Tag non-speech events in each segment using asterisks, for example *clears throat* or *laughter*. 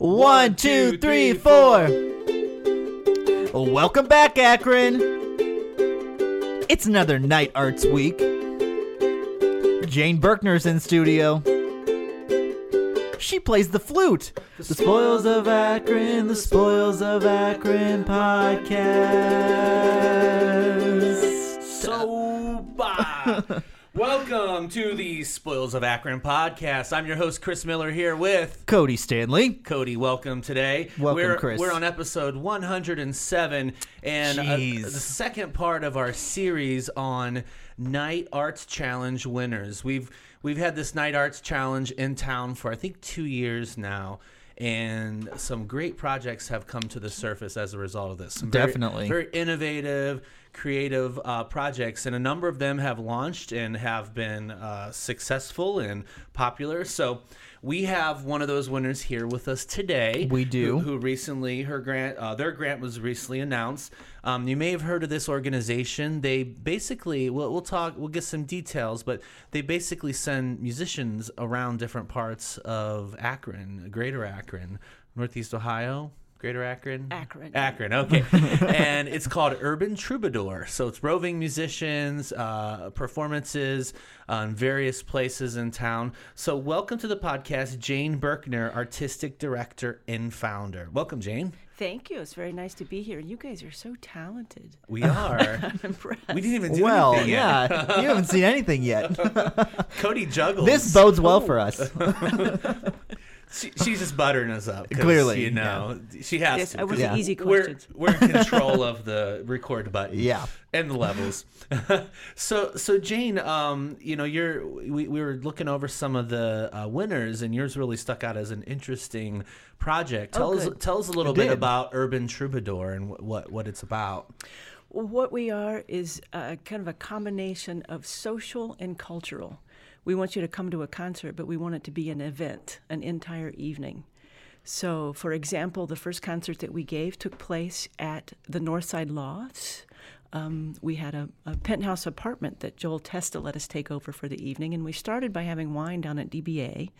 One, two, three, four. Welcome back, Akron. It's another Knight Arts Week. Jane Berkner's in studio. She plays the flute. The Spoils of Akron, the Spoils of Akron podcast. *laughs* So, bah. Welcome to the Spoils of Akron podcast. I'm your host, Chris Miller, here with Cody Stanley. Cody. Welcome today. Welcome, we're, Chris. We're on episode 107, and uh, the second part of our series on Knight Arts Challenge winners. We've we've had this Knight Arts Challenge in town for I think two years now. And some great projects have come to the surface as a result of this. Some very- Definitely. very innovative, creative uh, projects, and a number of them have launched and have been uh, successful and popular. So we have one of those winners here with us today. We do. Who, who recently her grant, uh, their grant was recently announced. Um, you may have heard of this organization. They basically, we'll, we'll talk, we'll get some details, but they basically send musicians around different parts of Akron, Greater Akron, Northeast Ohio. Greater Akron? Akron. Akron, okay. *laughs* and it's called Urban Troubadour. So it's roving musicians, uh, performances on various places in town. So welcome to the podcast, Jane Berkner, artistic director and founder. Welcome, Jane. Thank you. It's very nice to be here. You guys are so talented. We *laughs* are. I'm impressed. we didn't even do Well, anything yet. yeah, you haven't seen anything yet. *laughs* Cody juggles. This bodes well for us. She, she's just buttering us up. Clearly, you know, she has Yes, to. I wasn't Yeah. easy we're, questions. we're in *laughs* control of the record button Yeah. and the levels *laughs* so so jane um you know you're we, we were looking over some of the uh, winners and yours really stuck out as an interesting project tell Oh, us good. tell us a little It bit did. about urban troubadour and wh- what what it's about Well, what we are is uh, kind of a combination of social and cultural. We want you to come to a concert, but we want it to be an event, an entire evening. So, for example, the first concert that we gave took place at the Northside Lofts. Um, we had a, a penthouse apartment that Joel Testa let us take over for the evening, and we started by having wine down at DBA,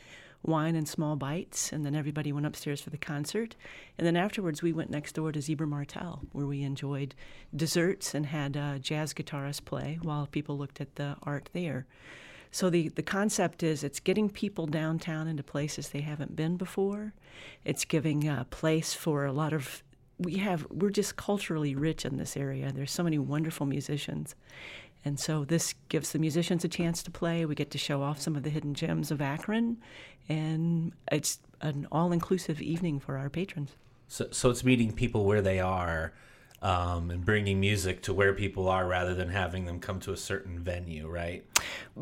wine in small bites, and then everybody went upstairs for the concert. And then afterwards, we went next door to Zeber-Martell, where we enjoyed desserts and had uh, jazz guitarists play while people looked at the art there. So the, the concept is it's getting people downtown into places they haven't been before. It's giving a place for a lot of we have we're just culturally rich in this area. There's so many wonderful musicians. And so this gives the musicians a chance to play. We get to show off some of the hidden gems of Akron and it's an all-inclusive evening for our patrons. so so it's meeting people where they are um, and bringing music to where people are rather than having them come to a certain venue right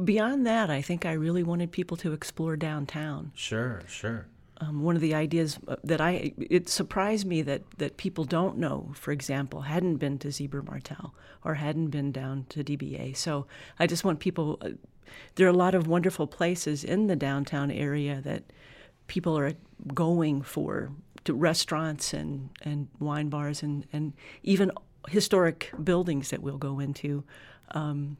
Beyond that, I think I really wanted people to explore downtown. sure sure um, one of the ideas uh, that I it surprised me that that people don't know, for example, hadn't been to Zeber-Martell or hadn't been down to DBA. So I just want people. Uh, there are a lot of wonderful places in the downtown area that people are going for restaurants and, and wine bars and, and even historic buildings that we'll go into. Um,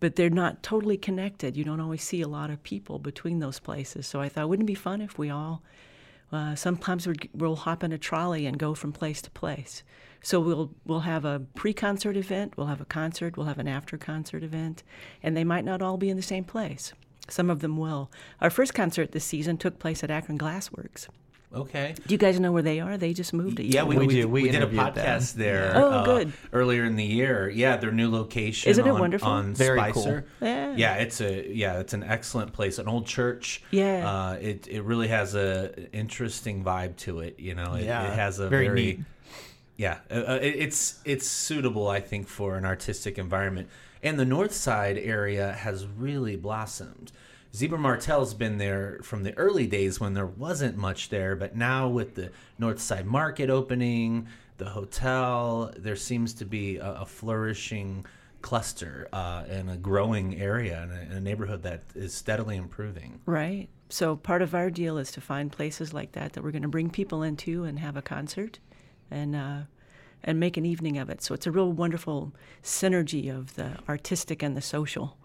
but they're not totally connected. You don't always see a lot of people between those places. So I thought, wouldn't it be fun if we all, uh, sometimes we're, we'll hop in a trolley and go from place to place. So we'll we'll have a pre-concert event, we'll have a concert, we'll have an after-concert event, and they might not all be in the same place. Some of them will. Our first concert this season took place at Akron Glassworks. Okay Do you guys know where they are? They just moved a year. Yeah, we, We we, do. We we did a interviewed them. podcast there. Oh, uh, good. Earlier in the year, yeah, their new location. Isn't it wonderful? On Very Spicer. cool. Yeah. yeah, it's a yeah, it's an excellent place, an old church. Yeah. uh, it it really has a interesting vibe to it. You know, it, Yeah, it has a very very, neat. yeah, uh, uh, it, it's it's suitable, I think, for an artistic environment. And the North Side area has really blossomed. Zeber-Martell's been there from the early days when there wasn't much there, but now with the North Side Market opening, the hotel, there seems to be a, a flourishing cluster uh, and a growing area and a, a neighborhood that is steadily improving. Right. So part of our deal is to find places like that that we're going to bring people into and have a concert, and uh, and make an evening of it. So it's a real wonderful synergy of the artistic and the social.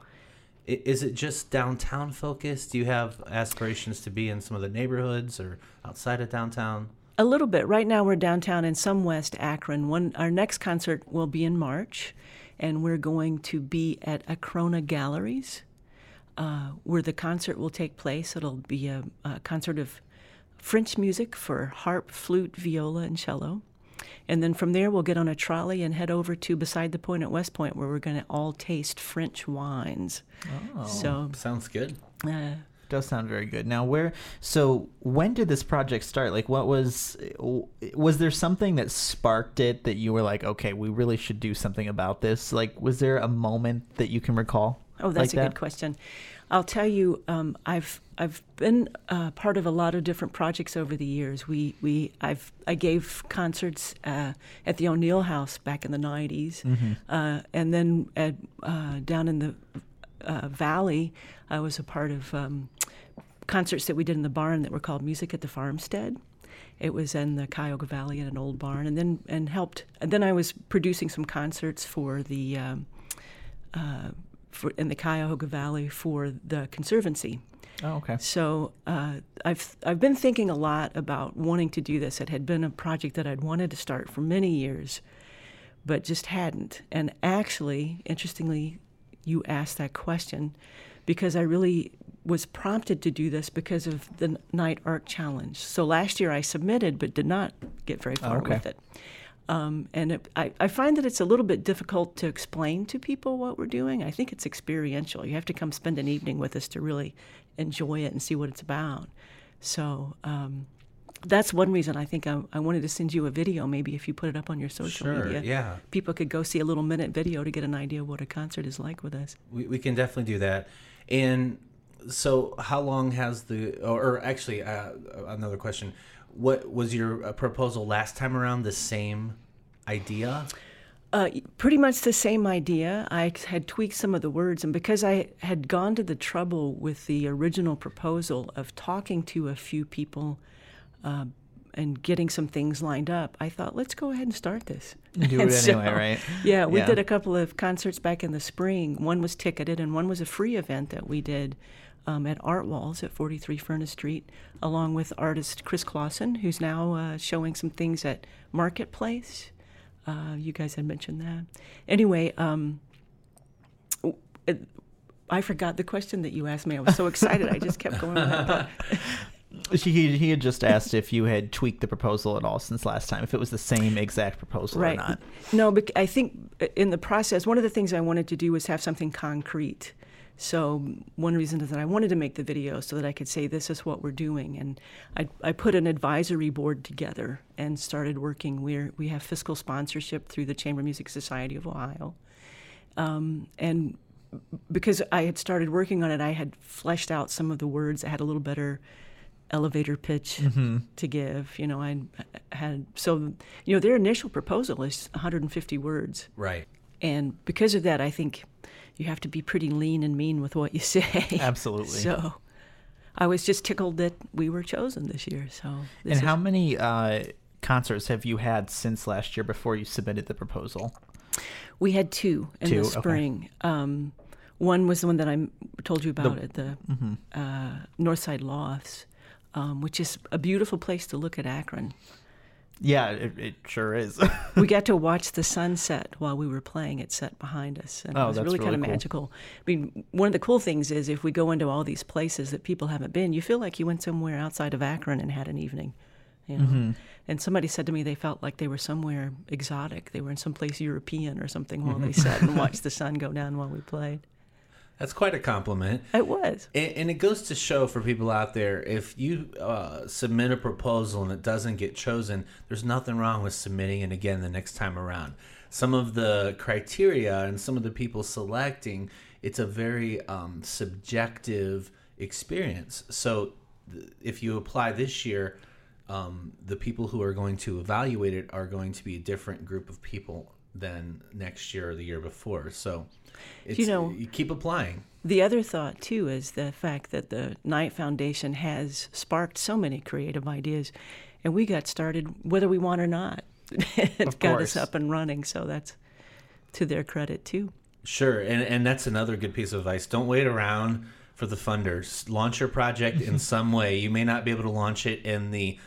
Is it just downtown focused? Do you have aspirations to be in some of the neighborhoods or outside of downtown? A little bit. Right now, we're downtown in some West Akron. One, our next concert will be in March, and we're going to be at Acrona Galleries, uh, where the concert will take place. It'll be a, a concert of French music for harp, flute, viola, and cello. And then from there, we'll get on a trolley and head over to Beside the Point at West Point, where we're going to all taste French wines. Oh. So, Sounds good. uh, Does sound very good. Now, where? So, when did this project start? Like, what was? Was there something that sparked it that you were like, okay, we really should do something about this? Like, was there a moment that you can recall? Oh, that's like a that? good question. I'll tell you, um, I've I've been uh, part of a lot of different projects over the years. We we I've I gave concerts uh, at the O'Neill House back in the '90s, Mm-hmm. uh, and then at uh, down in the uh, Valley, I was a part of um, concerts that we did in the barn that were called Music at the Farmstead. It was in the Cuyahoga Valley in an old barn, and then and helped. And then I was producing some concerts for the. Um, uh, for, in the Cuyahoga Valley for the Conservancy. Oh, okay. So uh, I've I've been thinking a lot about wanting to do this. It had been a project that I'd wanted to start for many years, but just hadn't. And actually, interestingly, you asked that question because I really was prompted to do this because of the Knight Arts Challenge. So last year I submitted, but did not get very far okay. with it. Um, and it, I, I find that it's a little bit difficult to explain to people what we're doing. I think it's experiential. You have to come spend an evening with us to really enjoy it and see what it's about. So um, that's one reason I think I, I wanted to send you a video. Maybe if you put it up on your social Sure, media, yeah. people could go see a little minute video to get an idea of what a concert is like with us. We, we can definitely do that. And so, how long has the, or, or actually, uh, another question. What was your uh, proposal last time around? The same idea? Uh, pretty much the same idea. I had tweaked some of the words, and because I had gone to the trouble with the original proposal of talking to a few people uh, and getting some things lined up, I thought, let's go ahead and start this. Do it *laughs* so, anyway, right? Yeah, we Yeah. did a couple of concerts back in the spring. One was ticketed, and one was a free event that we did um, at Art Walls at 43 Furnace Street, along with artist Chris Clausen, who's now uh, showing some things at Marketplace. Uh, you guys had mentioned that. Anyway, um, it- I forgot the question that you asked me. I was so excited. I just kept going. *laughs* He, he had just asked if you had tweaked the proposal at all since last time, if it was the same exact proposal right. or not. No, but I think in the process, one of the things I wanted to do was have something concrete. So one reason is that I wanted to make the video so that I could say this is what we're doing, and I, I put an advisory board together and started working. We we have fiscal sponsorship through the Chamber Music Society of Ohio, um, and because I had started working on it, I had fleshed out some of the words. I had a little better elevator pitch to give. You know, I had so you know their initial proposal is 150 words, Right. and because of that, I think you have to be pretty lean and mean with what you *laughs* say. Absolutely. So I was just tickled that we were chosen this year. So this And is- how many uh, concerts have you had since last year before you submitted the proposal? we had two in Two, the okay. spring. Um, one was the one that I told you about at the mm-hmm. uh, Northside Lofts, um, which is a beautiful place to look at Akron. Yeah, it, it sure is. we got to *laughs* watch the sunset while we were playing it set behind us and Oh, it was that's really, kind of cool. magical i mean one of the cool things is if we go into all these places that people haven't been you feel like you went somewhere outside of akron and had an evening you know Mm-hmm. and somebody said to me they felt like they were somewhere exotic they were in some place european or something while Mm-hmm. they sat and watched *laughs* the sun go down while we played That's quite a compliment. it was And, and it goes to show for people out there if you uh, submit a proposal and it doesn't get chosen, there's nothing wrong with submitting it again the next time around. Some of the criteria and some of the people selecting, it's a very um, subjective experience. So th- if you apply this year, um, the people who are going to evaluate it are going to be a different group of people than next year or the year before. So it's, know- you keep applying. The other thought, too, is the fact that the Knight Foundation has sparked so many creative ideas, and we got started whether we want or not. *laughs* it got us up and running, so that's to their credit, too. Sure, and and that's another good piece of advice. Don't wait around for the funders. Launch your project in *laughs* some way. You may not be able to launch it in the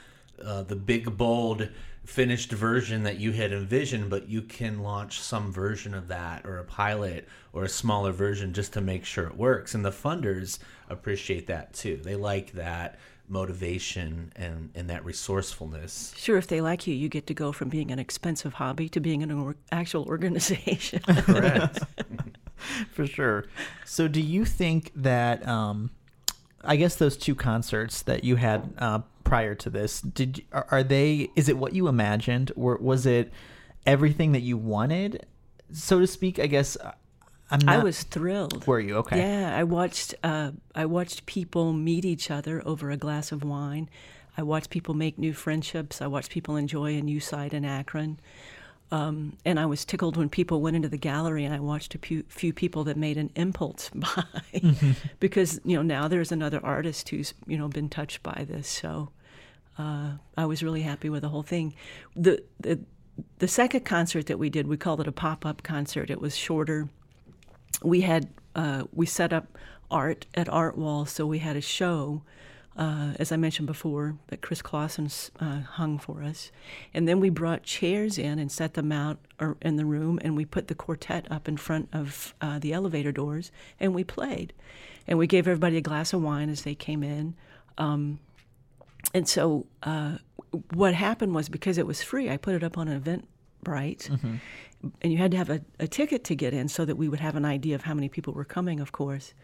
uh, the big bold finished version that you had envisioned, but you can launch some version of that or a pilot or a smaller version just to make sure it works. And the funders appreciate that too. They like that motivation and, and that resourcefulness. Sure, if they like you, you get to go from being an expensive hobby to being an or- actual organization. *laughs* Correct. *laughs* for sure. So, do you think that? Um, I guess those two concerts that you had uh, prior to this, did are, they? Is it what you imagined, or was it everything that you wanted, so to speak? I guess uh, I'm I was thrilled. Were you okay? Yeah, I watched. Uh, I watched people meet each other over a glass of wine. I watched people make new friendships. I watched people enjoy a new site in Akron. Um, and I was tickled when people went into the gallery and I watched a few, few people that made an impulse *laughs* buy because you know now there's another artist who's you know been touched by this. So uh, I was really happy with the whole thing. The, the the second concert that we did, we called it a pop up concert. It was shorter we had uh, we set up art at Art Wall, so we had a show, uh, as I mentioned before, that Chris Clausen uh, hung for us, and then we brought chairs in and set them out in the room, and we put the quartet up in front of uh, the elevator doors, and we played, and we gave everybody a glass of wine as they came in. Um, and so uh, what happened was because it was free, I put it up on an Eventbrite, and you had to have a, a ticket to get in so that we would have an idea of how many people were coming, of course.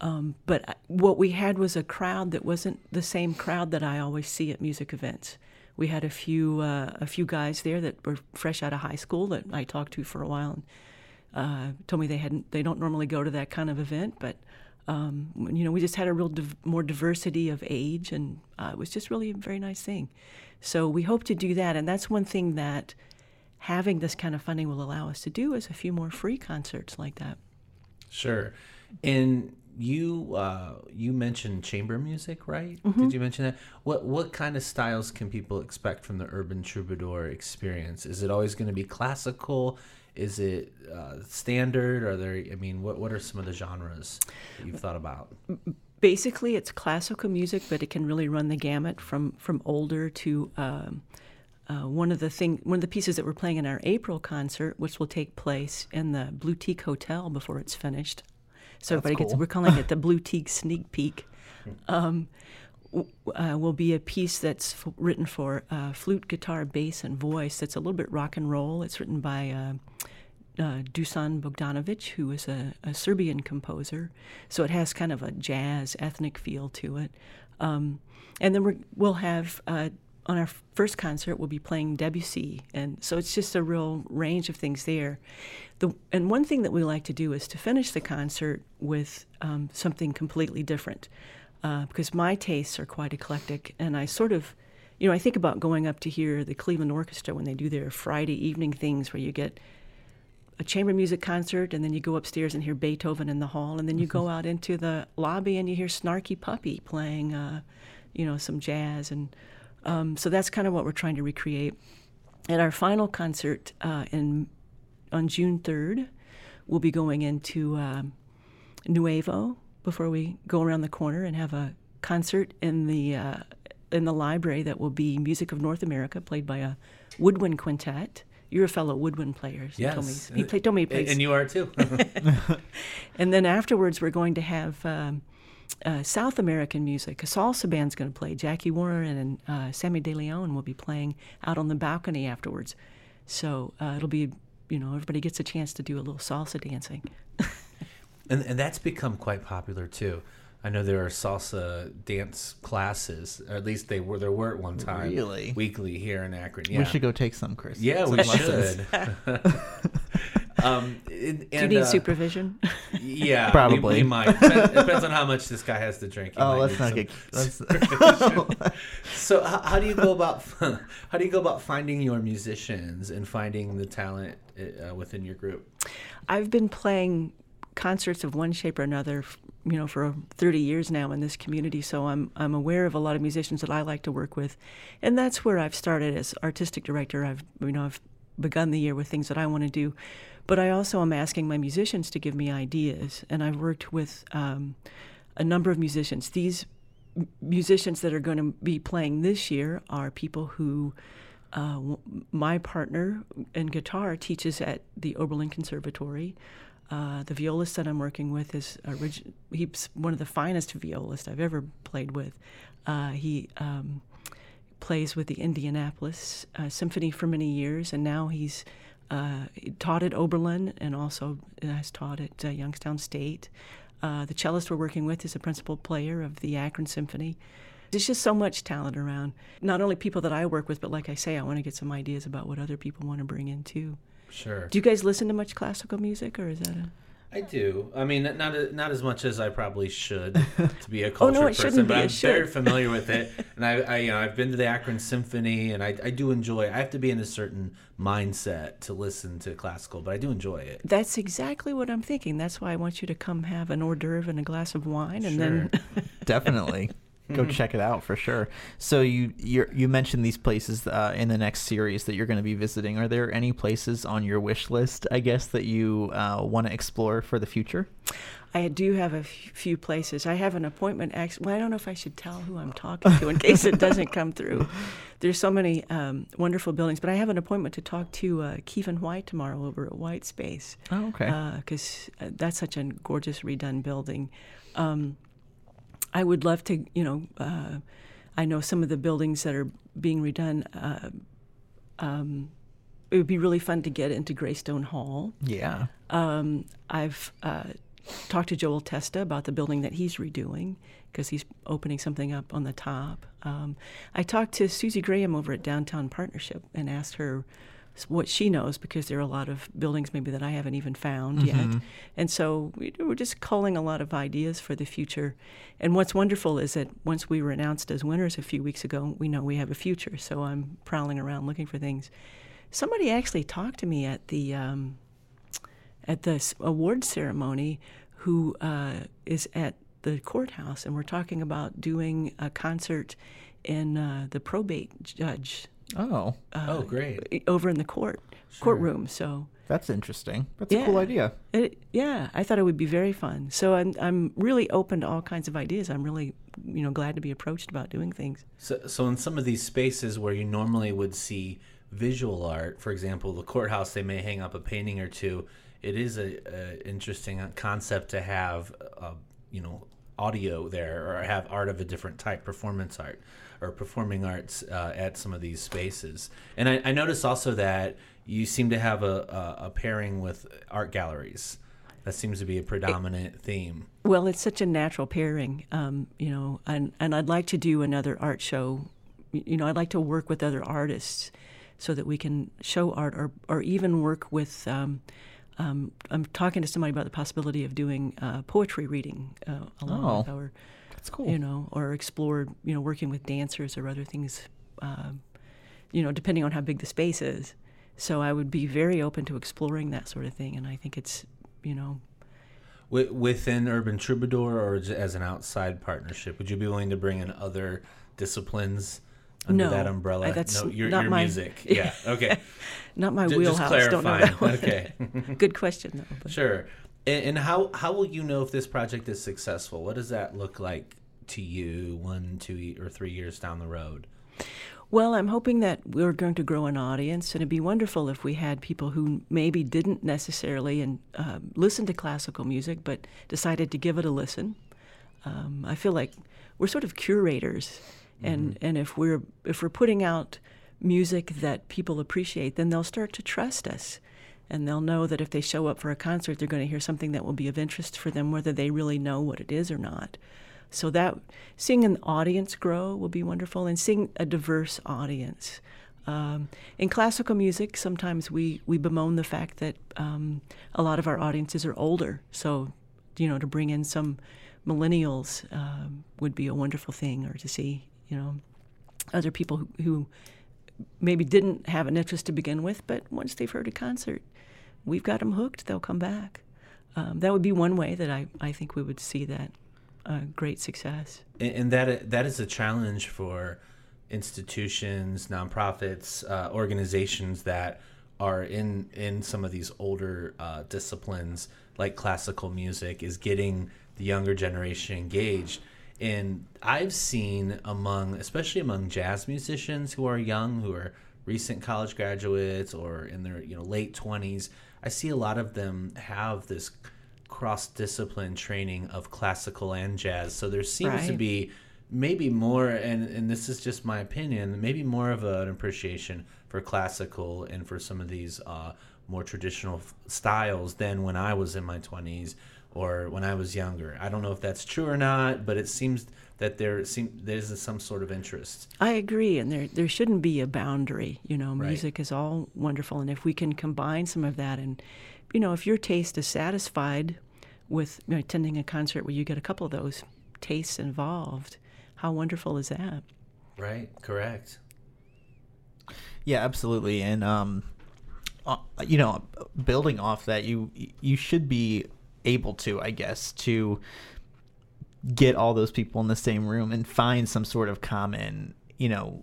Um, but what we had was a crowd that wasn't the same crowd that I always see at music events. We had a few uh, a few guys there that were fresh out of high school that I talked to for a while and uh, told me they hadn't they don't normally go to that kind of event, but um, you know we just had a real div- more diversity of age, and uh, it was just really a very nice thing. So we hope to do that, and that's one thing that having this kind of funding will allow us to do is a few more free concerts like that. Sure. And you uh, you mentioned chamber music, right? Mm-hmm. Did you mention that? What what kind of styles can people expect from the urban troubadour experience? Is it always going to be classical? Is it uh, standard? Are there? I mean, what what are some of the genres that you've thought about? basically it's classical music, but it can really run the gamut from from older to um, uh, one of the thing one of the pieces that we're playing in our April concert, which will take place in the Blue Teak Hotel before it's finished. So everybody gets we're calling it *laughs* the Blue Teak Sneak Peek. Um, uh, will be a piece that's f- written for uh, flute, guitar, bass, and voice. That's a little bit rock and roll. It's written by uh, uh, Dusan Bogdanovic, who is a, a Serbian composer. So it has kind of a jazz ethnic feel to it. Um, and then we're, we'll have uh, on our first concert we'll be playing Debussy, and so it's just a real range of things there. The, and one thing that we like to do is to finish the concert with um, something completely different, uh, because my tastes are quite eclectic, and I sort of you know, I think about going up to hear the Cleveland Orchestra when they do their Friday evening things where you get a chamber music concert and then you go upstairs and hear Beethoven in the hall and then you go out into the lobby and you hear Snarky Puppy playing, uh, you know, some jazz. And um, so that's kind of what we're trying to recreate. At our final concert uh, in on June 3rd, we'll be going into um, Nuevo before we go around the corner and have a concert in the uh, in the library that will be music of North America, played by a woodwind quintet. You're a fellow woodwind player. Me Yes. he played, told me he plays. And you are too. *laughs* *laughs* And then afterwards, we're going to have um, uh, South American music. A salsa band's going to play. Jackie Warren and uh, Sammy De Leon will be playing out on the balcony afterwards. So uh, it'll be, you know, everybody gets a chance to do a little salsa dancing. *laughs* And, and that's become quite popular too. I know there are salsa dance classes, or at least they were. There were at one time, Really? weekly here in Akron. Yeah, We should go take some, Chris. Yeah, Some we lessons. should. *laughs* *laughs* um, and, Do you need uh, supervision? Yeah, Probably. We, might. Depends, depends on how much this guy has to drink. He Oh, let's not get. *laughs* Let's, So, how, how do you go about *laughs* how do you go about finding your musicians and finding the talent uh, within your group? I've been playing concerts of one shape or another, you know, for 30 years now in this community. So I'm I'm aware of a lot of musicians that I like to work with, and that's where I've started as artistic director. I've you know I've begun the year with things that I want to do. But I also am asking my musicians to give me ideas, and I've worked with um, a number of musicians. These m- musicians that are going to be playing this year are people who uh, w- my partner in guitar teaches at the Oberlin Conservatory. Uh, the violist that I'm working with is he's one of the finest violists I've ever played with. Uh, he um, plays with the Indianapolis uh, Symphony for many years, and now he's uh, taught at Oberlin and also has taught at uh, Youngstown State. Uh, the cellist we're working with is a principal player of the Akron Symphony. There's just so much talent around. Not only people that I work with, but like I say, I want to get some ideas about what other people want to bring in too. Sure. Do you guys listen to much classical music, or is that a? I do. I mean, not not as much as I probably should *laughs* to be a culture Oh, no, person, shouldn't but I'm very familiar with it. And I, I, you know, I've been to the Akron Symphony, and I, I do enjoy. I have to be in a certain mindset to listen to classical, but I do enjoy it. That's exactly what I'm thinking. That's why I want you to come have an hors d'oeuvre and a glass of wine, and then *laughs* Definitely. Go check it out for sure. So you you you mentioned these places uh, in the next series that you're going to be visiting. Are there any places on your wish list? I guess that you uh, want to explore for the future. I do have a f- few places. I have an appointment. Actually, well, I don't know if I should tell who I'm talking to in case it doesn't come through. *laughs* There's so many um, wonderful buildings, but I have an appointment to talk to uh, Kevin White tomorrow over at White Space Oh, okay. because uh, that's such a gorgeous redone building. Um, I would love to, you know, uh, I know some of the buildings that are being redone. Uh, um, it would be really fun to get into Greystone Hall. yeah. Um, I've uh, talked to Joel Testa about the building that he's redoing because he's opening something up on the top. Um, I talked to Susie Graham over at Downtown Partnership and asked her what she knows because there are a lot of buildings maybe that I haven't even found yet. And so we, we're just culling a lot of ideas for the future. And what's wonderful is that once we were announced as winners a few weeks ago, we know we have a future. So I'm prowling around looking for things. Somebody actually talked to me at the um, at this award ceremony who uh, is at the courthouse, and we're talking about doing a concert in uh, the probate judge Oh, oh, great. over in the court courtroom. So. that's interesting. That's a cool idea. It, yeah, I thought it would be very fun. So I'm I'm really open to all kinds of ideas. I'm really you know glad to be approached about doing things. So, so in some of these spaces where you normally would see visual art, for example, the courthouse, they may hang up a painting or two. It is a, a interesting concept to have, uh, you know, audio there or have art of a different type, performance art or performing arts uh, at some of these spaces. And I, I noticed also that you seem to have a, a, a pairing with art galleries. That seems to be a predominant theme. Well, it's such a natural pairing, um, you know, and, and I'd like to do another art show. You know, I'd like to work with other artists so that we can show art or, or even work with. Um, um, I'm talking to somebody about the possibility of doing uh, poetry reading uh, along Oh, with our, That's cool. you know, or explore, you know, working with dancers or other things, um, you know, depending on how big the space is. So I would be very open to exploring that sort of thing, and I think it's, you know, Wi- Within Urban Troubadour or as an outside partnership, would you be willing to bring in other disciplines under No, that umbrella? I- that's no, your, not your my- music. Yeah. *laughs* Okay. not my J- wheelhouse. Just Don't know that one. Okay. *laughs* Good question, though. But. Sure. And, and how how will you know if this project is successful? What does that look like to you one, two, or three years down the road? Well, I'm hoping that we're going to grow an audience, and it'd be wonderful if we had people who maybe didn't necessarily and uh, listen to classical music, but decided to give it a listen. Um, I feel like we're sort of curators, and and if we're if we're putting out music that people appreciate, then they'll start to trust us, and they'll know that if they show up for a concert, they're going to hear something that will be of interest for them, whether they really know what it is or not. So that seeing an audience grow will be wonderful, and seeing a diverse audience. Um, in classical music, sometimes we, we bemoan the fact that um, a lot of our audiences are older. So, you know, to bring in some millennials um, would be a wonderful thing, or to see, you know, other people who, who maybe didn't have an interest to begin with, but once they've heard a concert, we've got them hooked. They'll come back. Um, that would be one way that I, I think we would see that uh, great success. And, that that is a challenge for institutions, nonprofits, uh, organizations that are in in some of these older uh, disciplines like classical music is getting the younger generation engaged. And I've seen among, especially among jazz musicians who are young, who are recent college graduates or in their you know late twenties, I see a lot of them have this cross discipline training of classical and jazz. So there seems to be maybe more and and this is just my opinion maybe more of an appreciation for classical and for some of these uh, more traditional f- styles than when i was in my 20s or when i was younger i don't know if that's true or not but it seems that there seem there's some sort of interest I agree, and there there shouldn't be a boundary. You know, Right. music is all wonderful, and if we can combine some of that, and you know, if your taste is satisfied with you know, attending a concert where you get a couple of those tastes involved, how wonderful is that? right correct Yeah, absolutely. And um, uh, you know, building off that, you you should be able to, I guess, to get all those people in the same room and find some sort of common, you know,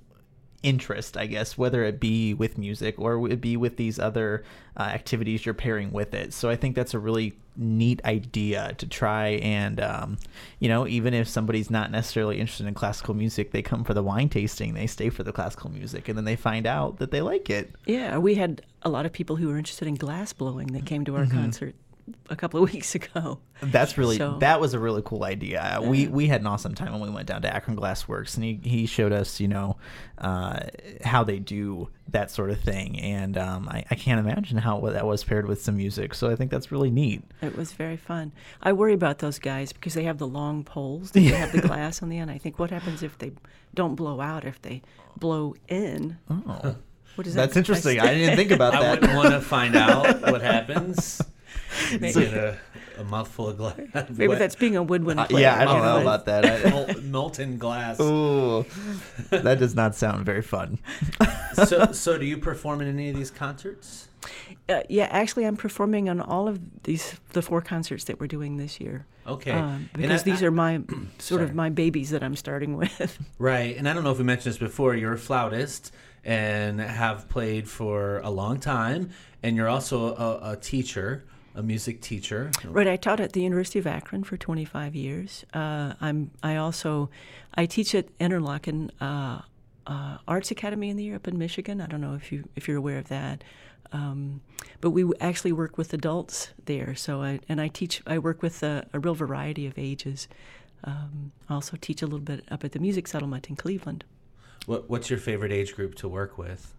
interest, I guess, whether it be with music or it be with these other uh, activities you're pairing with it. So I think that's a really neat idea to try and, um, you know, even if somebody's not necessarily interested in classical music, they come for the wine tasting, they stay for the classical music, and then they find out that they like it. Yeah, we had a lot of people who were interested in glass blowing that came to our concert a couple of *laughs* weeks ago. That's really So- that was a really cool idea. Uh, We we had an awesome time when we went down to Akron Glass Works, and he, he showed us, you know, uh, how they do that sort of thing, and um, I, I can't imagine how that was paired with some music. So I think that's really neat. It was very fun. I worry about those guys because they have the long poles that *laughs* they have the glass on the end. I think what happens if they don't blow out, if they blow in? Oh, What is that? that's that? interesting. *laughs* I didn't think about i that. wouldn't want to find out what happens *laughs* Maybe So- get a, a mouthful of glass *laughs* Maybe that's being a woodwind Uh, player. yeah, I don't know know, about that. I, *laughs* Mol- molten glass ooh, that does not sound very fun. so, so do you perform in any of these concerts? Uh, yeah, actually, I'm performing on all of these the four concerts that we're doing this year. Okay, Um, because I- these I- are my *clears throat* sort Sorry. of my babies that I'm starting with. right. And I don't know if we mentioned this before. You're a flautist and have played for a long time, and you're also a, a teacher, a music teacher. Right, I taught at the University of Akron for 25 years. Uh, I'm I also I teach at Interlochen uh, uh, Arts Academy in the year up in Michigan. I don't know if you if you're aware of that, um, but we actually work with adults there. So I and I teach I work with a, a real variety of ages. Um, I also teach a little bit up at the Music Settlement in Cleveland. What, what's your favorite age group to work with?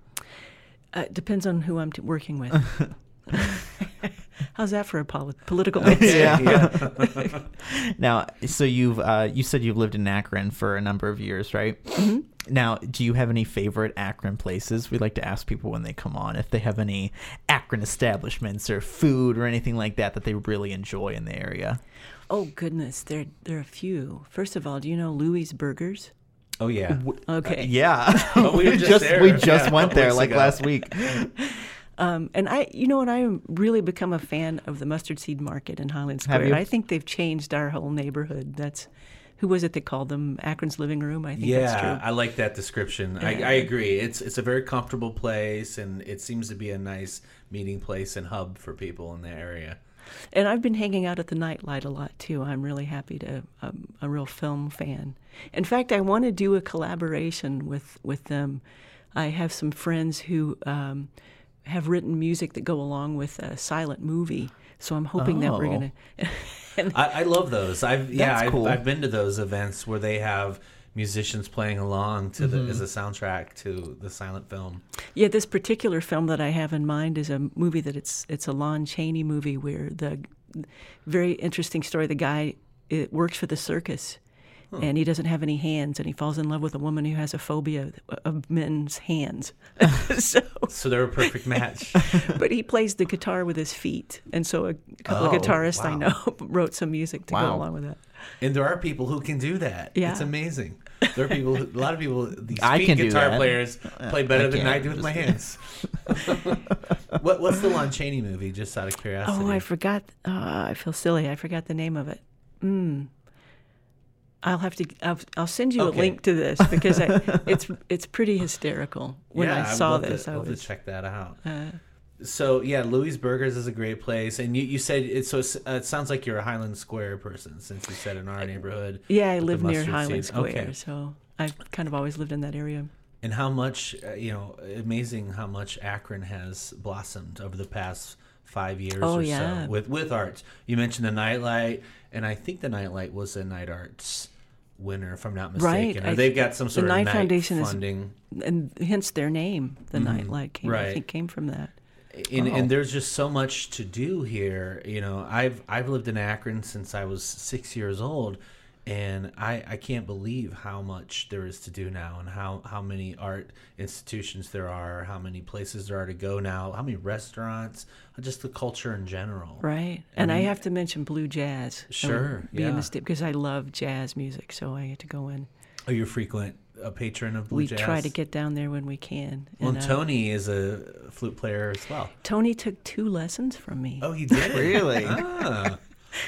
Uh, depends on who I'm t- working with. *laughs* *laughs* How's that for a poli- political answer? Yeah. *laughs* now, so you've uh, you said you've lived in Akron for a number of years, right? Mm-hmm. Now, do you have any favorite Akron places? We like to ask people when they come on if they have any Akron establishments or food or anything like that that they really enjoy in the area. Oh goodness, there there are a few. First of all, do you know Louis Burgers? Oh yeah. Okay. Yeah, *laughs* Oh, we were just there. we just Yeah, went there like ago. last week. Um, and I, you know, and I am really become a fan of the mustard seed market in Highland Square. I think they've changed our whole neighborhood. That's who was it that called them Akron's living room? I think that's Yeah, true. I like that description. I, I agree. It's it's a very comfortable place, and it seems to be a nice meeting place and hub for people in the area. And I've been hanging out at the Nightlight a lot too. I'm really happy to. I'm a real film fan. In fact, I want to do a collaboration with with them. I have some friends who um, have written music that go along with a silent movie. So I'm hoping that we're Oh. gonna. *laughs* I, I love those. I've yeah, I've, cool. I've been to those events where they have musicians playing along to the mm-hmm. as a soundtrack to the silent film. Yeah, this particular film that I have in mind is a movie that it's it's a Lon Chaney movie where the very interesting story. The guy it works for the circus, and he doesn't have any hands, and he falls in love with a woman who has a phobia of men's hands. *laughs* so, So they're a perfect match. *laughs* but he plays the guitar with his feet, and so a couple Oh, of guitarists I know *laughs* wrote some music to Wow. go along with that. and there are people who can do that. Yeah. It's amazing. There are people, who, a lot of people, these I can do guitar players play better I than I do with my hands. what, what's the Lon Chaney movie? Just out of curiosity. Oh, I forgot. Uh, I feel silly. I forgot the name of it. Mm. I'll have to. I'll, I'll send you Okay. a link to this because I, *laughs* it's it's pretty hysterical. When yeah, I saw this, to, I love was. to check that out. Uh, So yeah, Louis Burgers is a great place, and you, you said it. So uh, it sounds like you're a Highland Square person, since you said in our neighborhood. Yeah, I live near Highland seeds. Square, Okay. so I've kind of always lived in that area. And how much, uh, you know, amazing how much Akron has blossomed over the past five years Oh, or yeah. so with with arts. You mentioned the Nightlight, and I think the Nightlight was a Knight Arts winner, if I'm not Right, mistaken. Or they've got some the sort of Knight night Foundation is- funding. And hence their name, the Nightlight came. I Mm-hmm. right. think came from that. and, and there's just so much to do here. You know, I've I've lived in Akron since I was six years old, and I I can't believe how much there is to do now, and how how many art institutions there are, how many places there are to go now, how many restaurants, just the culture in general. Right. And I have to mention blue jazz. Sure, Be a yeah. mistake because I love jazz music, so I get to go in. Are you a frequent a patron of blue jazz? we jazz? try to get down there when we can. Well, And, uh, Tony is a flute player as well. Tony took two lessons from me. Oh, he did. *laughs* Really? Ah.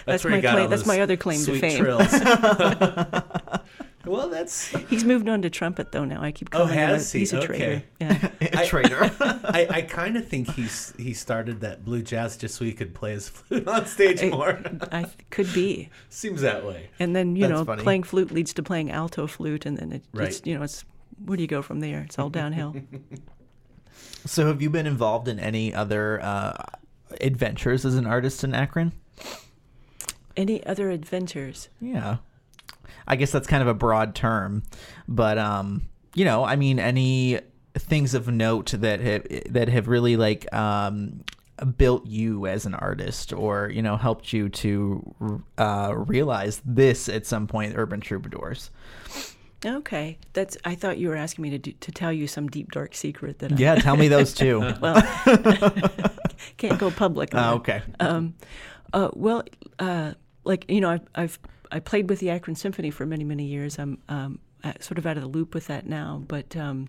That's where he my got claim- all that's my other claim to fame. Trills. *laughs* *laughs* well, that's He's moved on to trumpet though now. I keep Oh, calling him he? he's a Okay. traitor. Yeah. *laughs* a traitor. I, I kind of think he's he started that blue jazz just so he could play his flute on stage I- more. I could be. Seems that way. And then, you That's know, funny. playing flute leads to playing alto flute and then it, it's, you know, it's where do you go from there? It's all downhill. so, have you been involved in any other uh, adventures as an artist in Akron? Any other adventures? Yeah. I guess that's kind of a broad term, but um, you know, I mean, any things of note that have that have really like um built you as an artist, or you know, helped you to uh, realize this at some point, Urban Troubadours. Okay, that's. I thought you were asking me to do, to tell you some deep dark secret that. Yeah, tell me those too. *laughs* Well, *laughs* can't go public. on Ah, okay. Um, uh, well, uh, like you know, I've, I've I played with the Akron Symphony for many many years. I'm um, uh, sort of out of the loop with that now, but um,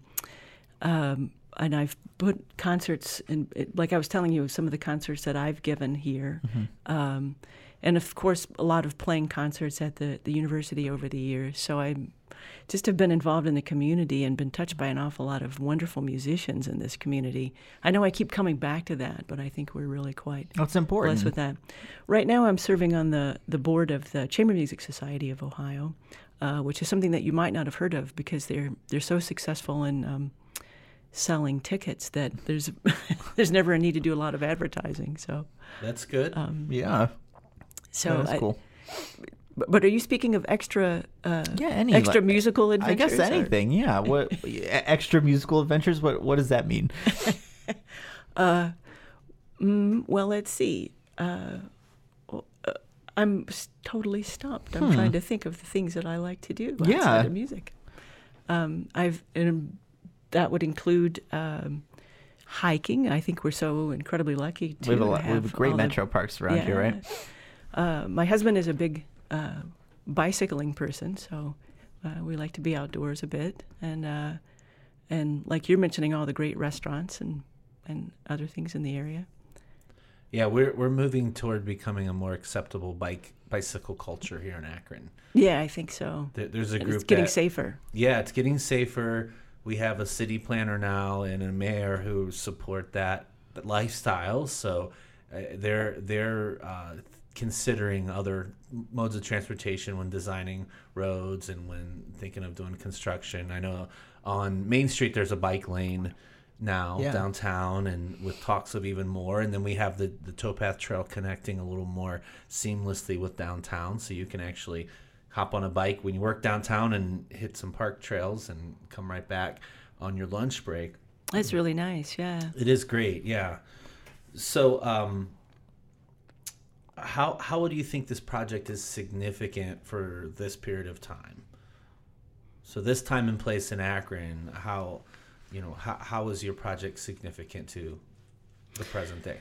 um, and I've put concerts in. Like I was telling you, some of the concerts that I've given here, um, and of course a lot of playing concerts at the the university over the years. So I just have been involved in the community and been touched by an awful lot of wonderful musicians in this community. I know I keep coming back to that, but I think we're really quite That's important. blessed with that. Right now, I'm serving on the, the board of the Chamber Music Society of Ohio, uh, which is something that you might not have heard of because they're they're so successful in um, selling tickets that there's *laughs* there's never a need to do a lot of advertising. So That's good. yeah. so that's cool. but, but are you speaking of extra uh, Yeah, any extra like- musical adventures. I guess or- anything. Yeah. *laughs* What extra musical adventures? What What does that mean? *laughs* Mm, well, let's see. Uh, uh, I'm totally stumped. I'm trying to think of the things that I like to do outside Yeah. of music. Um, I've and that would include um, hiking. I think we're so incredibly lucky to We have a lot, we have have great the- metro parks around here, right? Uh, my husband is a big uh, bicycling person, so uh, we like to be outdoors a bit, and uh, and like you're mentioning, all the great restaurants and and other things in the area. yeah, we're we're moving toward becoming a more acceptable bike bicycle culture here in Akron. Yeah, I think so. There, there's a And group it's getting that, safer. Yeah, it's getting safer. We have a city planner now and a mayor who support that, lifestyle. So uh, they're they're uh, considering other modes of transportation when designing roads and when thinking of doing construction. I know on Main Street there's a bike lane now Yeah. downtown and with talks of even more and then we have the the towpath trail connecting a little more seamlessly with downtown so you can actually hop on a bike when you work downtown and hit some park trails and come right back on your lunch break That's really nice. Yeah. it is great yeah so um how how do you think this project is significant for this period of time so this time and place in akron how you know how, how is your project significant to the present day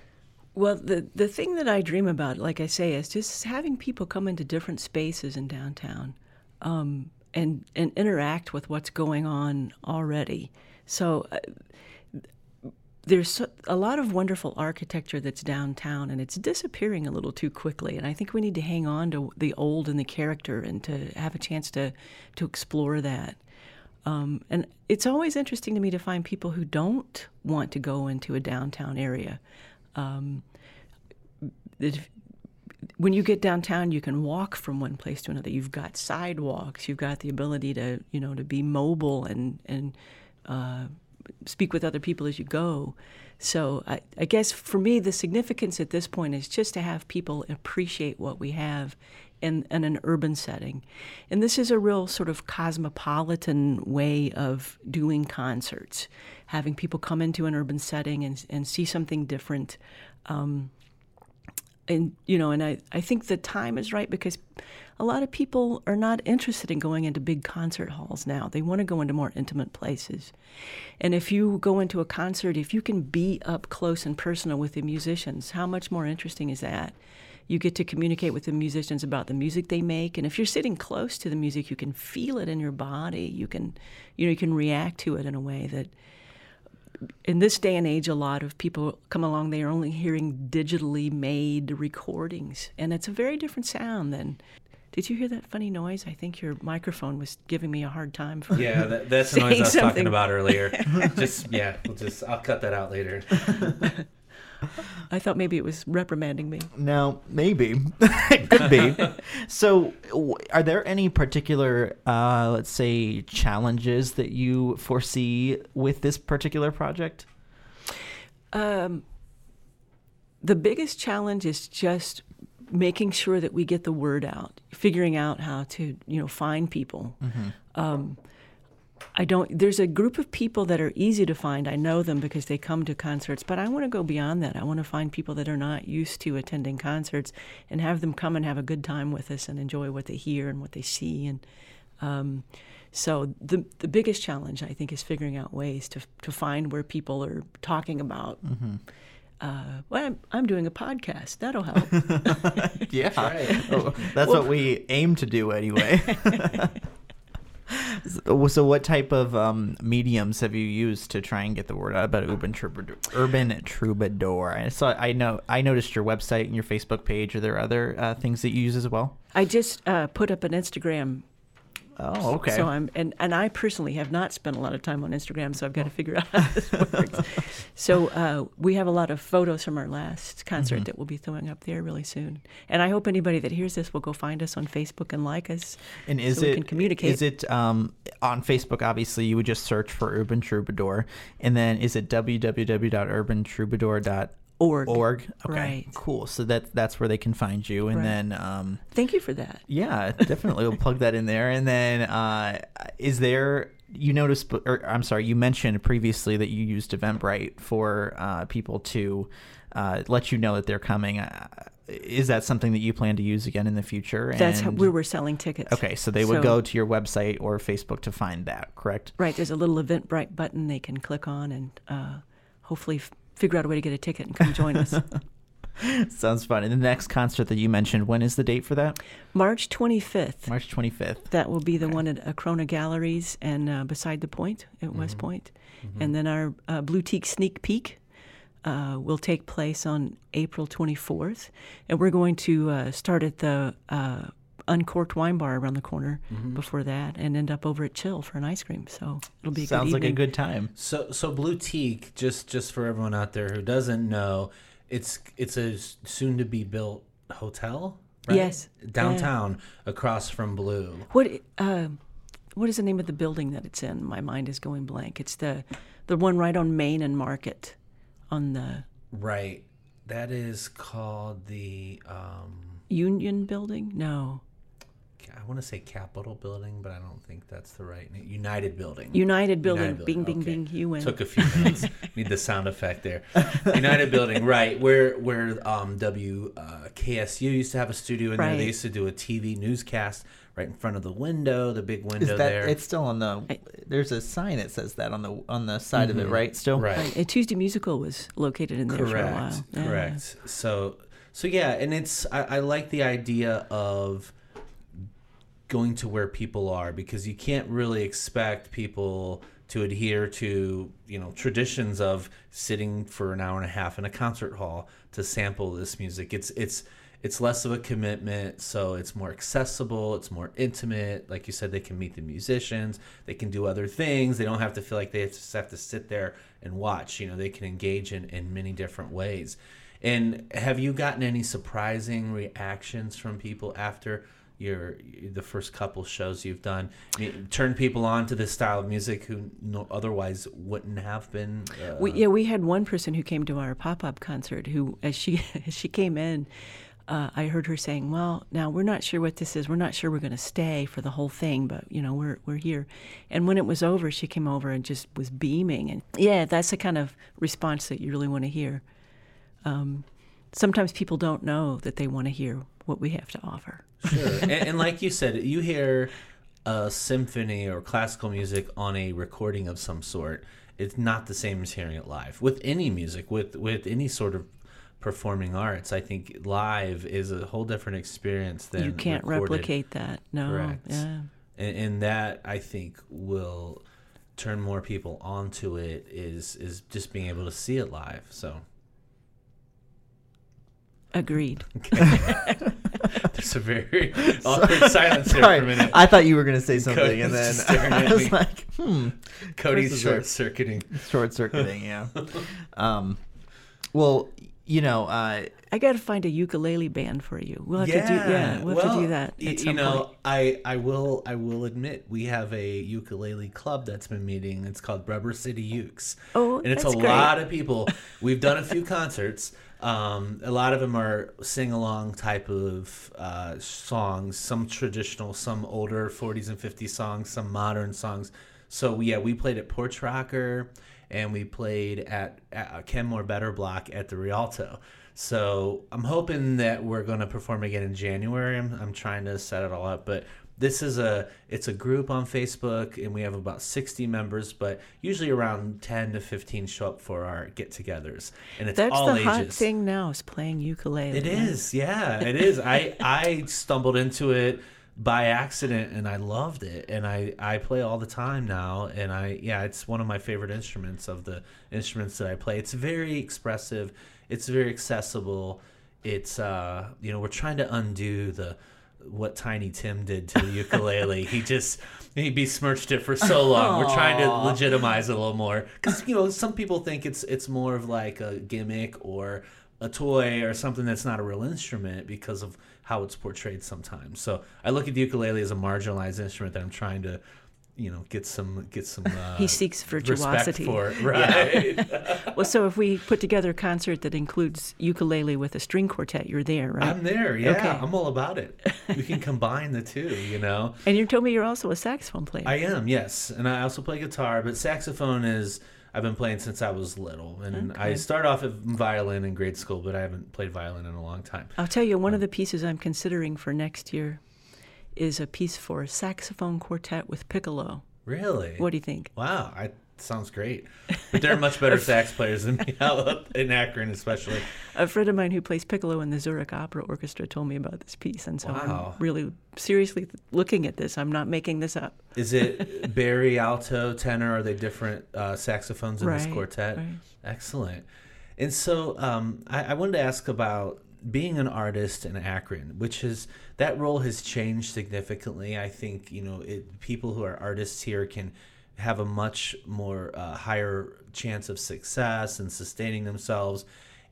Well, the the thing that I dream about, like I say, is just having people come into different spaces in downtown, um, and and interact with what's going on already. So. Uh, there's a lot of wonderful architecture that's downtown, and it's disappearing a little too quickly. And I think we need to hang on to the old and the character, and to have a chance to to explore that. Um, and it's always interesting to me to find people who don't want to go into a downtown area. Um, if- when you get downtown, you can walk from one place to another. You've got sidewalks. You've got the ability to, you know, to be mobile and and uh, speak with other people as you go. So I, I guess for me, the significance at this point is just to have people appreciate what we have in, in an urban setting. And this is a real sort of cosmopolitan way of doing concerts, having people come into an urban setting and, and see something different. Um, and you know and I, I think the time is right because a lot of people are not interested in going into big concert halls now they want to go into more intimate places and if you go into a concert if you can be up close and personal with the musicians how much more interesting is that you get to communicate with the musicians about the music they make and if you're sitting close to the music you can feel it in your body you can you know you can react to it in a way that in this day and age, a lot of people come along, they are only hearing digitally made recordings. And it's a very different sound than. Did you hear that funny noise? I think your microphone was giving me a hard time. For Yeah, that, *laughs* that's the noise I saying was talking about earlier. *laughs* just yeah, we'll just I'll cut that out later. *laughs* I thought maybe it was reprimanding me. No, maybe. it could be. so, are there any particular, uh, let's say, challenges that you foresee with this particular project? Um, the biggest challenge is just making sure that we get the word out, figuring out how to, you know, find people. Um, I don't. There's a group of people that are easy to find. I know them because they come to concerts, but I want to go beyond that. I want to find people that are not used to attending concerts and have them come and have a good time with us and enjoy what they hear and what they see. And um, so the the biggest challenge I think is figuring out ways to to find where people are talking about. Uh, well, I'm, I'm doing a podcast. That'll help. *laughs* Yeah. right. Oh, That's what we aim to do anyway. *laughs* so, so what type of um, mediums have you used to try and get the word out about Urban Troubadour? Urban Troubadour. I saw. I know. I noticed your website and your Facebook page. Are there other uh, things that you use as well? I just uh, put up an Instagram Oh, okay. So I'm and, and I personally have not spent a lot of time on Instagram, so I've got to figure out *laughs* how this works. *laughs* so uh, we have a lot of photos from our last concert Mm-hmm. that we'll be throwing up there really soon. And I hope anybody that hears this will go find us on Facebook and like us. And is so we it can communicate. Is it um, on Facebook? Obviously, you would just search for Urban Troubadour, and then is it www.urbantroubadour.org? Org. Okay, Right. cool. So that that's where they can find you, and Right. then um, Thank you for that. yeah, definitely we'll plug that in there. And then uh, is there? You noticed, or I'm sorry, you mentioned previously that you used Eventbrite for uh, people to uh, let you know that they're coming. Uh, is that something that you plan to use again in the future? That's how, where we're selling tickets. Okay, so they would So- go to your website or Facebook to find that, correct? Right. There's a little Eventbrite button they can click on and uh, hopefully figure out a way to get a ticket and come join us. *laughs* Sounds fun. And the next concert that you mentioned, when is the date for that? March 25th. March 25th. That will be the one at Acrona Galleries and uh, beside the Point at West Point. And then our uh, Blu-Tique Sneak Peek uh, will take place on April 24th. And we're going to uh, start at the uh, Uncorked Wine Bar around the corner before that and end up over at Chill for an ice cream. So it'll be a Sounds good like a good time. So so Blu-Tique, just just for everyone out there who doesn't know, it's it's a soon to be built hotel. Right? Yes. downtown across from Blue. What uh, what is the name of the building that it's in? My mind is going blank. It's the the one right on Main and Market, on the Right. That is called the um Union Building. No, I want to say Capitol Building, but I don't think that's the right name. United Building. United Building. United Bing, bing, okay. bing. You win. Took a few minutes. *laughs* Need the sound effect there. United Building, right? Where where um W uh, used to have a studio in there. They used to do a TV newscast right in front of the window, the big window Is that there. it's still on the there's a sign that says that on the on the side of it, right? Still? right. Right. And Tuesday Musical was located in there for a correct while. Yeah. correct so so yeah and it's I, I like the idea of going to where people are because you can't really expect people to adhere to you know traditions of sitting for an hour and a half in a concert hall to sample this music it's it's it's less of a commitment, so it's more accessible, it's more intimate. Like you said, they can meet the musicians, they can do other things. They don't have to feel like they just have to sit there and watch. You know, they can engage in, in many different ways. And have you gotten any surprising reactions from people after your the first couple shows you've done? Turn people on to this style of music who no, otherwise wouldn't have been. Uh, We, yeah, we had one person who came to our pop up concert who, as she *laughs* as she came in, uh, I heard her saying, "Well, now we're not sure what this is. We're not sure we're going to stay for the whole thing, but you know, we're we're here." And when it was over, she came over and just was beaming. And yeah, that's the kind of response that you really want to hear. Um, sometimes people don't know that they want to hear what we have to offer. Sure. *laughs* and, and like you said, you hear a symphony or classical music on a recording of some sort. It's not the same as hearing it live. With any music, with with any sort of performing arts, I think live is a whole different experience than you can't recorded. replicate that. No. Correct. Yeah. and, and that I think will turn more people onto it is is just being able to see it live. So Agreed. *laughs* there's a very *laughs* awkward silence there Sorry, for a minute. I thought you were going to say something, Cody's and then just staring I at was me. like, hmm, Cody's Chris is a- short circuiting. short circuiting. Yeah. *laughs* um, well, you know, uh, I got to find a ukulele band for you. We'll have to do yeah, we'll have to do that y- at you some know, point. I I will I will admit we have a ukulele club that's been meeting. It's called Rubber City Ukes. Oh, and it's that's a great. lot of people. We've done a few concerts. Um, a lot of them are sing along type of uh, songs. Some traditional, some older 40s and 50s songs, some modern songs. So yeah, we played at Porch Rocker, and we played at, at Kenmore Better Block at the Rialto. So I'm hoping that we're going to perform again in January. I'm, I'm trying to set it all up, but this is a it's a group on Facebook, and we have about 60 members, but usually around 10 to 15 show up for our get-togethers, and it's That's all the ages. hot thing now is playing ukulele. It is, yeah, it is. I *laughs* I stumbled into it by accident and I loved it, and I I play all the time now, and I yeah, it's one of my favorite instruments of the instruments that I play. It's very expressive, it's very accessible. It's uh you know we're trying to undo the what Tiny Tim did to the ukulele. he just he besmirched it for so long. We're trying to legitimize it a little more because you know some people think it's it's more of like a gimmick or a toy or something that's not a real instrument because of how it's portrayed sometimes. So I look at the ukulele as a marginalized instrument that I'm trying to you know get some get some *laughs* uh, He seeks virtuosity. for it. right. *laughs* Well, so if we put together a concert that includes ukulele with a string quartet, you're there, right? I'm there. Yeah, Okay. I'm all about it. We can combine the two. You know. *laughs* and you told me you're also a saxophone player. I am, yes, and I also play guitar, but saxophone is I've been playing since I was little, and I Okay. started off at violin in grade school, but I haven't played violin in a long time. I'll tell you, one of the pieces I'm considering for next year is a piece for a saxophone quartet with piccolo. Really? What do you think? Wow, I sounds great. But there are much better *laughs* sax players than me out in Akron, especially. A friend of mine who plays piccolo in the Zurich Opera Orchestra told me about this piece, and so Wow. I'm really seriously looking at this. I'm not making this up. Is it *laughs* bari alto, tenor? Are they different uh, saxophones in this quartet? right. Excellent. And so um, I, I wanted to ask about being an artist in Akron, which is that role has changed significantly. I think you know it, people who are artists here can have a much more uh, higher chance of success and sustaining themselves.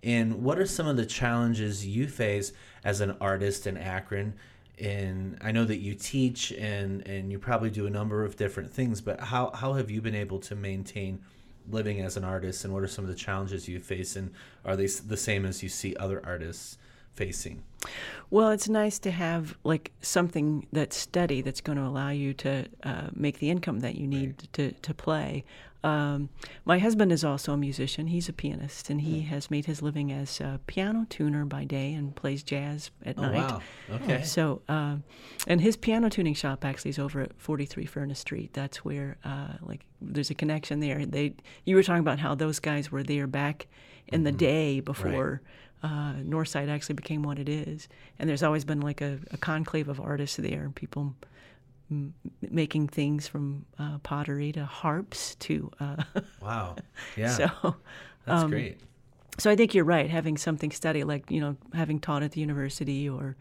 And what are some of the challenges you face as an artist in Akron? And I know that you teach and and you probably do a number of different things, but how how have you been able to maintain living as an artist and what are some of the challenges you face and are they the same as you see other artists facing? Well, it's nice to have like something that's steady that's going to allow you to uh, make the income that you need to to play. Um, my husband is also a musician. He's a pianist, and he has made his living as a piano tuner by day and plays jazz at Oh night. wow. Okay. So, um, and his piano tuning shop actually is over at 43 Furnace Street. That's where, uh, like, there's a connection there. They, you were talking about how those guys were there back in the day before uh, Northside actually became what it is. And there's always been like a, a conclave of artists there, people m- making things from uh, pottery to harps to. Uh, *laughs* Wow. Yeah. so, that's um, great. so I think you're right. Having something steady, like you know, having taught at the university, or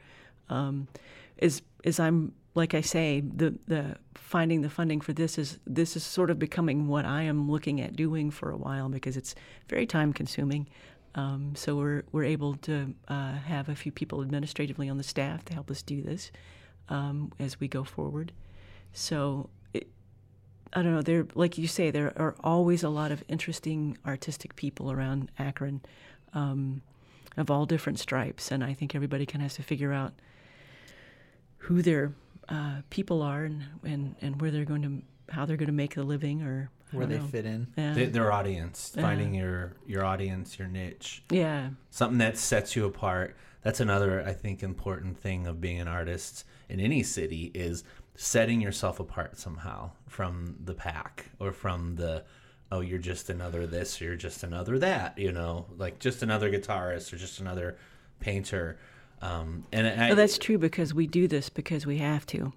um, is is I'm like I say, the the finding the funding for this is this is sort of becoming what I am looking at doing for a while because it's very time consuming. Um, so we're we're able to uh, have a few people administratively on the staff to help us do this um, as we go forward. So it, I don't know. There, like you say, there are always a lot of interesting artistic people around Akron, um, of all different stripes, and I think everybody kind of has to figure out who their uh, people are and, and and where they're going to how they're going to make a living or Where they know. fit in. Yeah. Th- their audience, finding your your audience, your niche, yeah. something that sets you apart. That's another, I think, important thing of being an artist in any city is setting yourself apart somehow from the pack or from the oh you're just another this or you're just another that you know like just another guitarist or just another painter um, and I, Well, that's true because we do this because we have to.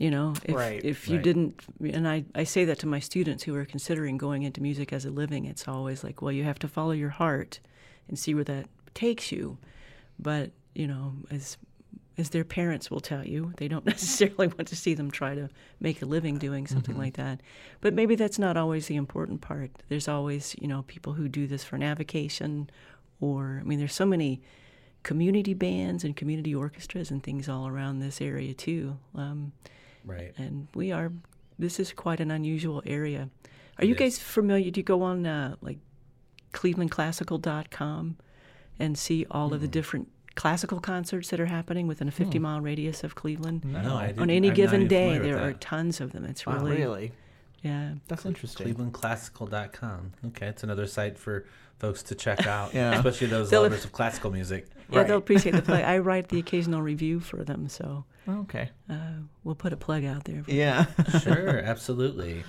You know, if, Right, if you right. didn't, and I, I say that to my students who are considering going into music as a living, it's always like, well, you have to follow your heart and see where that takes you. But, you know, as as their parents will tell you, they don't *laughs* necessarily want to see them try to make a living doing something like that. But maybe that's not always the important part. There's always, you know, people who do this for an avocation or, I mean, there's so many community bands and community orchestras and things all around this area too. Um, right and we are, this is quite an unusual area. Are It you is. guys familiar? Do you go on uh, like clevelandclassical.com and see all of the different classical concerts that are happening within a 50 mile radius of Cleveland? no, I On didn't- any I'm given day, there are tons of them. It's Wow, really, really? yeah. That's interesting. clevelandclassical.com okay it's another site for folks to check *laughs* out Yeah. especially those They'll- lovers of classical music Yeah, they'll appreciate the play. *laughs* I write the occasional review for them, so Okay. uh, we'll put a plug out there. For Yeah. *laughs* sure, absolutely.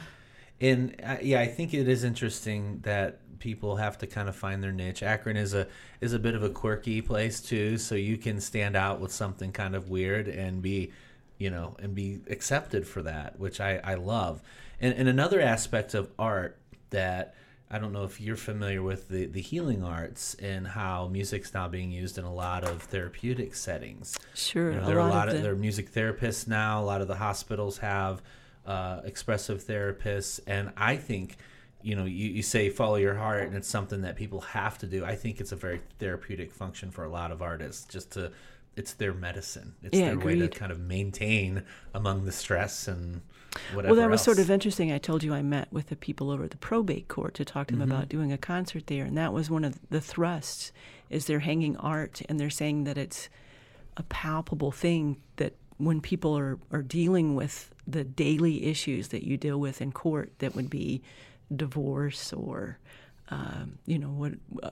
And uh, yeah, I think it is interesting that people have to kind of find their niche. Akron is a is a bit of a quirky place too, so you can stand out with something kind of weird and be, you know, and be accepted for that, which I I love. And and another aspect of art that I don't know if you're familiar with the, the healing arts and how music's now being used in a lot of therapeutic settings. Sure, You know, a there are a lot of of, the- there are music therapists now. A lot of the hospitals have uh, expressive therapists, and I think, you know, you, you say follow your heart, and it's something that people have to do. I think it's a very therapeutic function for a lot of artists, just to, it's their medicine. It's Yeah, their way to kind of maintain among the stress and whatever. Well, that was sort of interesting. I told you I met with the people over at the probate court to talk to them Mm-hmm. about doing a concert there, and that was one of the thrusts. Is they're hanging art, and they're saying that it's a palpable thing that when people are are dealing with the daily issues that you deal with in court, that would be divorce or um, you know what. Uh,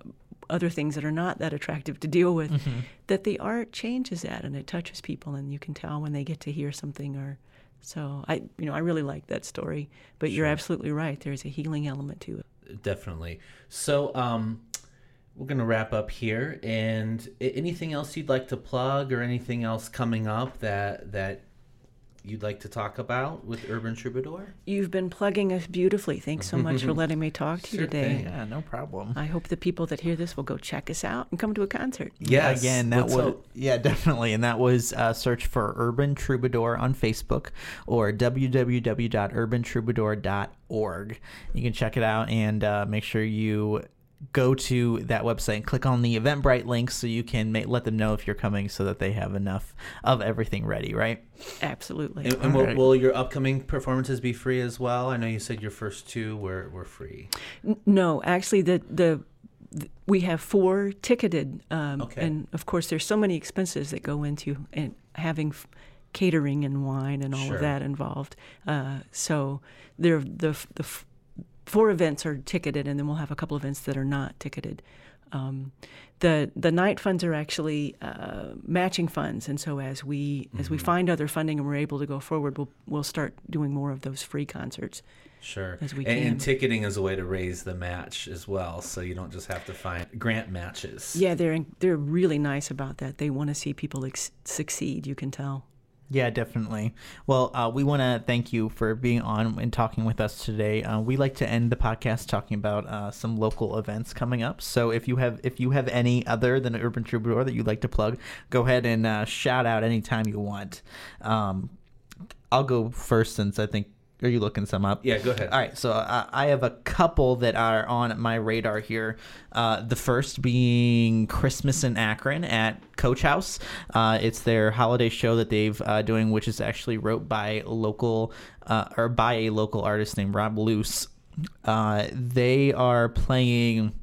other things that are not that attractive to deal with, that the art changes that and it touches people, and you can tell when they get to hear something or so I, you know, I really like that story. But you're absolutely right. There's a healing element to it. definitely. So, um, we're gonna wrap up here. And anything else you'd like to plug, or anything else coming up that that you'd like to talk about with Urban Troubadour? You've been plugging us beautifully. Thanks so much for *laughs* letting me talk to you Sure today. thing. Yeah, no problem. I hope the people that hear this will go check us out and come to a concert. Yes. Again, that let's was hope. yeah, definitely, and that was uh, search for Urban Troubadour on Facebook or www.urbantroubadour.org. You can check it out and uh, make sure you go to that website and click on the Eventbrite link so you can ma- let them know if you're coming, so that they have enough of everything ready. Right? Absolutely. And, and will, Alright. will your upcoming performances be free as well? I know you said your first two were, were free. No, actually, the the we have four ticketed, um, Okay. and of course, there's so many expenses that go into and having f- catering and wine and all Sure. of that involved. Uh, so there, the the f- four events are ticketed, and then we'll have a couple events that are not ticketed. Um, the the Knight funds are actually uh, matching funds, and so as we as we Mm-hmm. find other funding and we're able to go forward, we'll we'll start doing more of those free concerts. Sure. As we and, and ticketing is a way to raise the match as well, so you don't just have to find grant matches. Yeah, they're they're really nice about that. They want to see people ex- succeed. You can tell. Yeah, definitely. Well, uh, we want to thank you for being on and talking with us today. Uh, we like to end the podcast talking about uh, some local events coming up. So if you have if you have any other than Urban Troubadour that you'd like to plug, go ahead and uh, shout out anytime you want. Um, I'll go first since I think. Are you looking some up? Yeah, go ahead. All right, so I, I have a couple that are on my radar here. Uh, the first being Christmas in Akron at Coach House. Uh, it's their holiday show that they've uh, doing, which is actually wrote by local uh, or by a local artist named Rob Luce. Uh, they are playing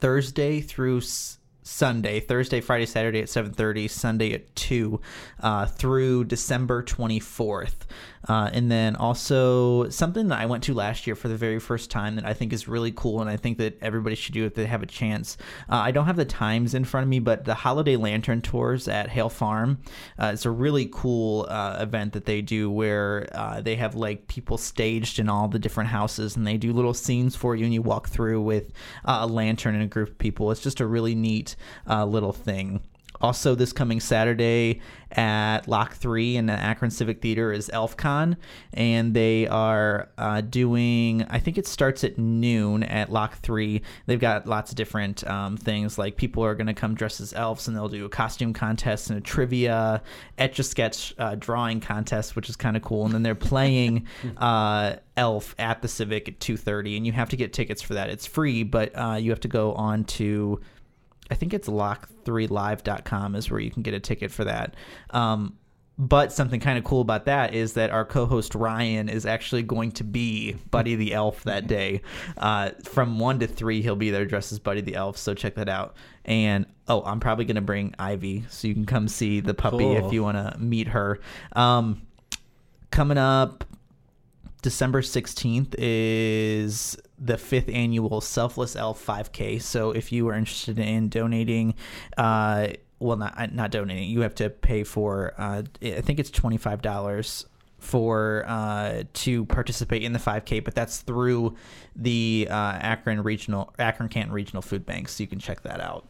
Thursday through. S- Sunday, Thursday, Friday, Saturday at 7:30, Sunday at 2 uh, through December 24th. Uh, and then also something that I went to last year for the very first time that I think is really cool and I think that everybody should do if they have a chance. Uh, I don't have the times in front of me, but the Holiday Lantern Tours at Hale Farm, uh, it's a really cool uh, event that they do where uh, they have like people staged in all the different houses and they do little scenes for you and you walk through with a lantern and a group of people. It's just a really neat uh, little thing. Also, this coming Saturday at Lock 3 in the Akron Civic Theater is ElfCon, and they are uh, doing, I think it starts at noon at Lock 3. They've got lots of different um, things, like people are going to come dressed as elves, and they'll do a costume contest and a trivia, etch a sketch uh, drawing contest, which is kind of cool. And then they're playing *laughs* uh, Elf at the Civic at 2.30, and you have to get tickets for that. It's free, but uh, you have to go on to I think it's lock3live.com is where you can get a ticket for that. Um, but something kind of cool about that is that our co-host Ryan is actually going to be Buddy the Elf that *laughs* day. Uh, from one to three, he'll be there dressed as Buddy the Elf. So check that out. And oh, I'm probably going to bring Ivy, so you can come see the puppy Cool. if you want to meet her. Um, coming up, December 16th is the fifth annual Selfless Elf 5K. So if you are interested in donating, uh, well, not not donating, you have to pay for. Uh, I think it's twenty five dollars for uh, to participate in the 5K, but that's through the uh, Akron Regional Akron Canton Regional Food Bank. So you can check that out.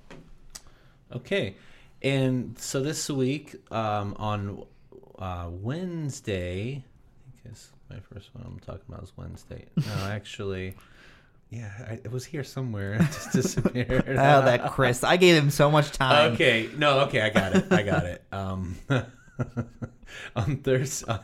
Okay, and so this week um, on uh, Wednesday, I think is my first one I'm talking about is Wednesday. No, *laughs* actually, yeah, I, it was here somewhere. *laughs* It just disappeared. Oh, that Chris! I gave him so much time. Okay, no, okay, I got it. I got it. Um, *laughs* on Thursday,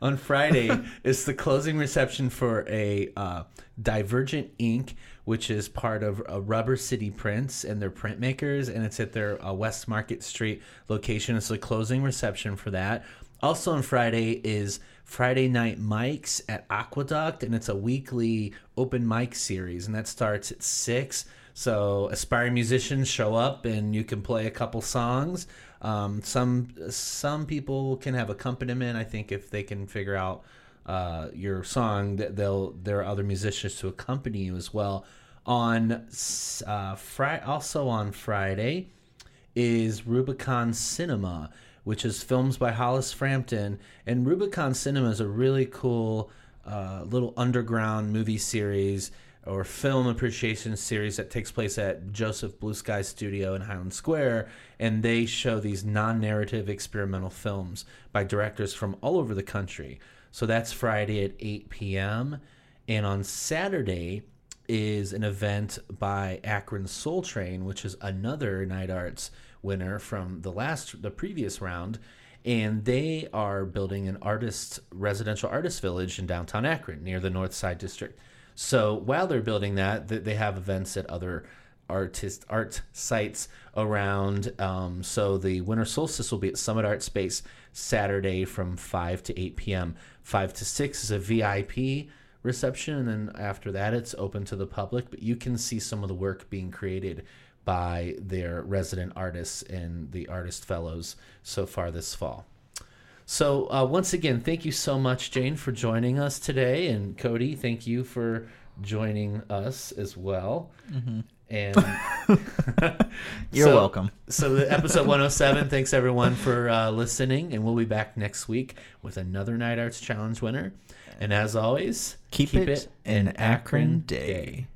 on Friday *laughs* is the closing reception for a uh, Divergent Inc., which is part of uh, Rubber City Prints and their printmakers, and it's at their uh, West Market Street location. It's the closing reception for that. Also on Friday is Friday Night Mics at Aqueduct, and it's a weekly open mic series, and that starts at six. So aspiring musicians show up, and you can play a couple songs. Um, some some people can have accompaniment. I think if they can figure out uh, your song, they'll there are other musicians to accompany you as well. On uh, Friday, also on Friday, is Rubicon Cinema, which is films by Hollis Frampton. And Rubicon Cinema is a really cool uh, little underground movie series or film appreciation series that takes place at Joseph Blue Sky Studio in Highland Square. And they show these non narrative experimental films by directors from all over the country. So that's Friday at 8 p.m. And on Saturday, is an event by Akron Soul Train, which is another Knight Arts winner from the last, the previous round, and they are building an artist residential artist village in downtown Akron near the North Side District. So while they're building that, they have events at other artist art sites around. Um, so the winter solstice will be at Summit Art Space Saturday from 5 to 8 p.m. 5 to 6 is a VIP reception, and then after that, it's open to the public. But you can see some of the work being created by their resident artists and the artist fellows so far this fall. So uh, once again, thank you so much, Jane, for joining us today, and Cody, thank you for joining us as well. And *laughs* You're so- welcome. So the episode 107. Thanks everyone for uh, listening, and we'll be back next week with another Knight Arts Challenge winner. And as always, Keep, it, an Akron day.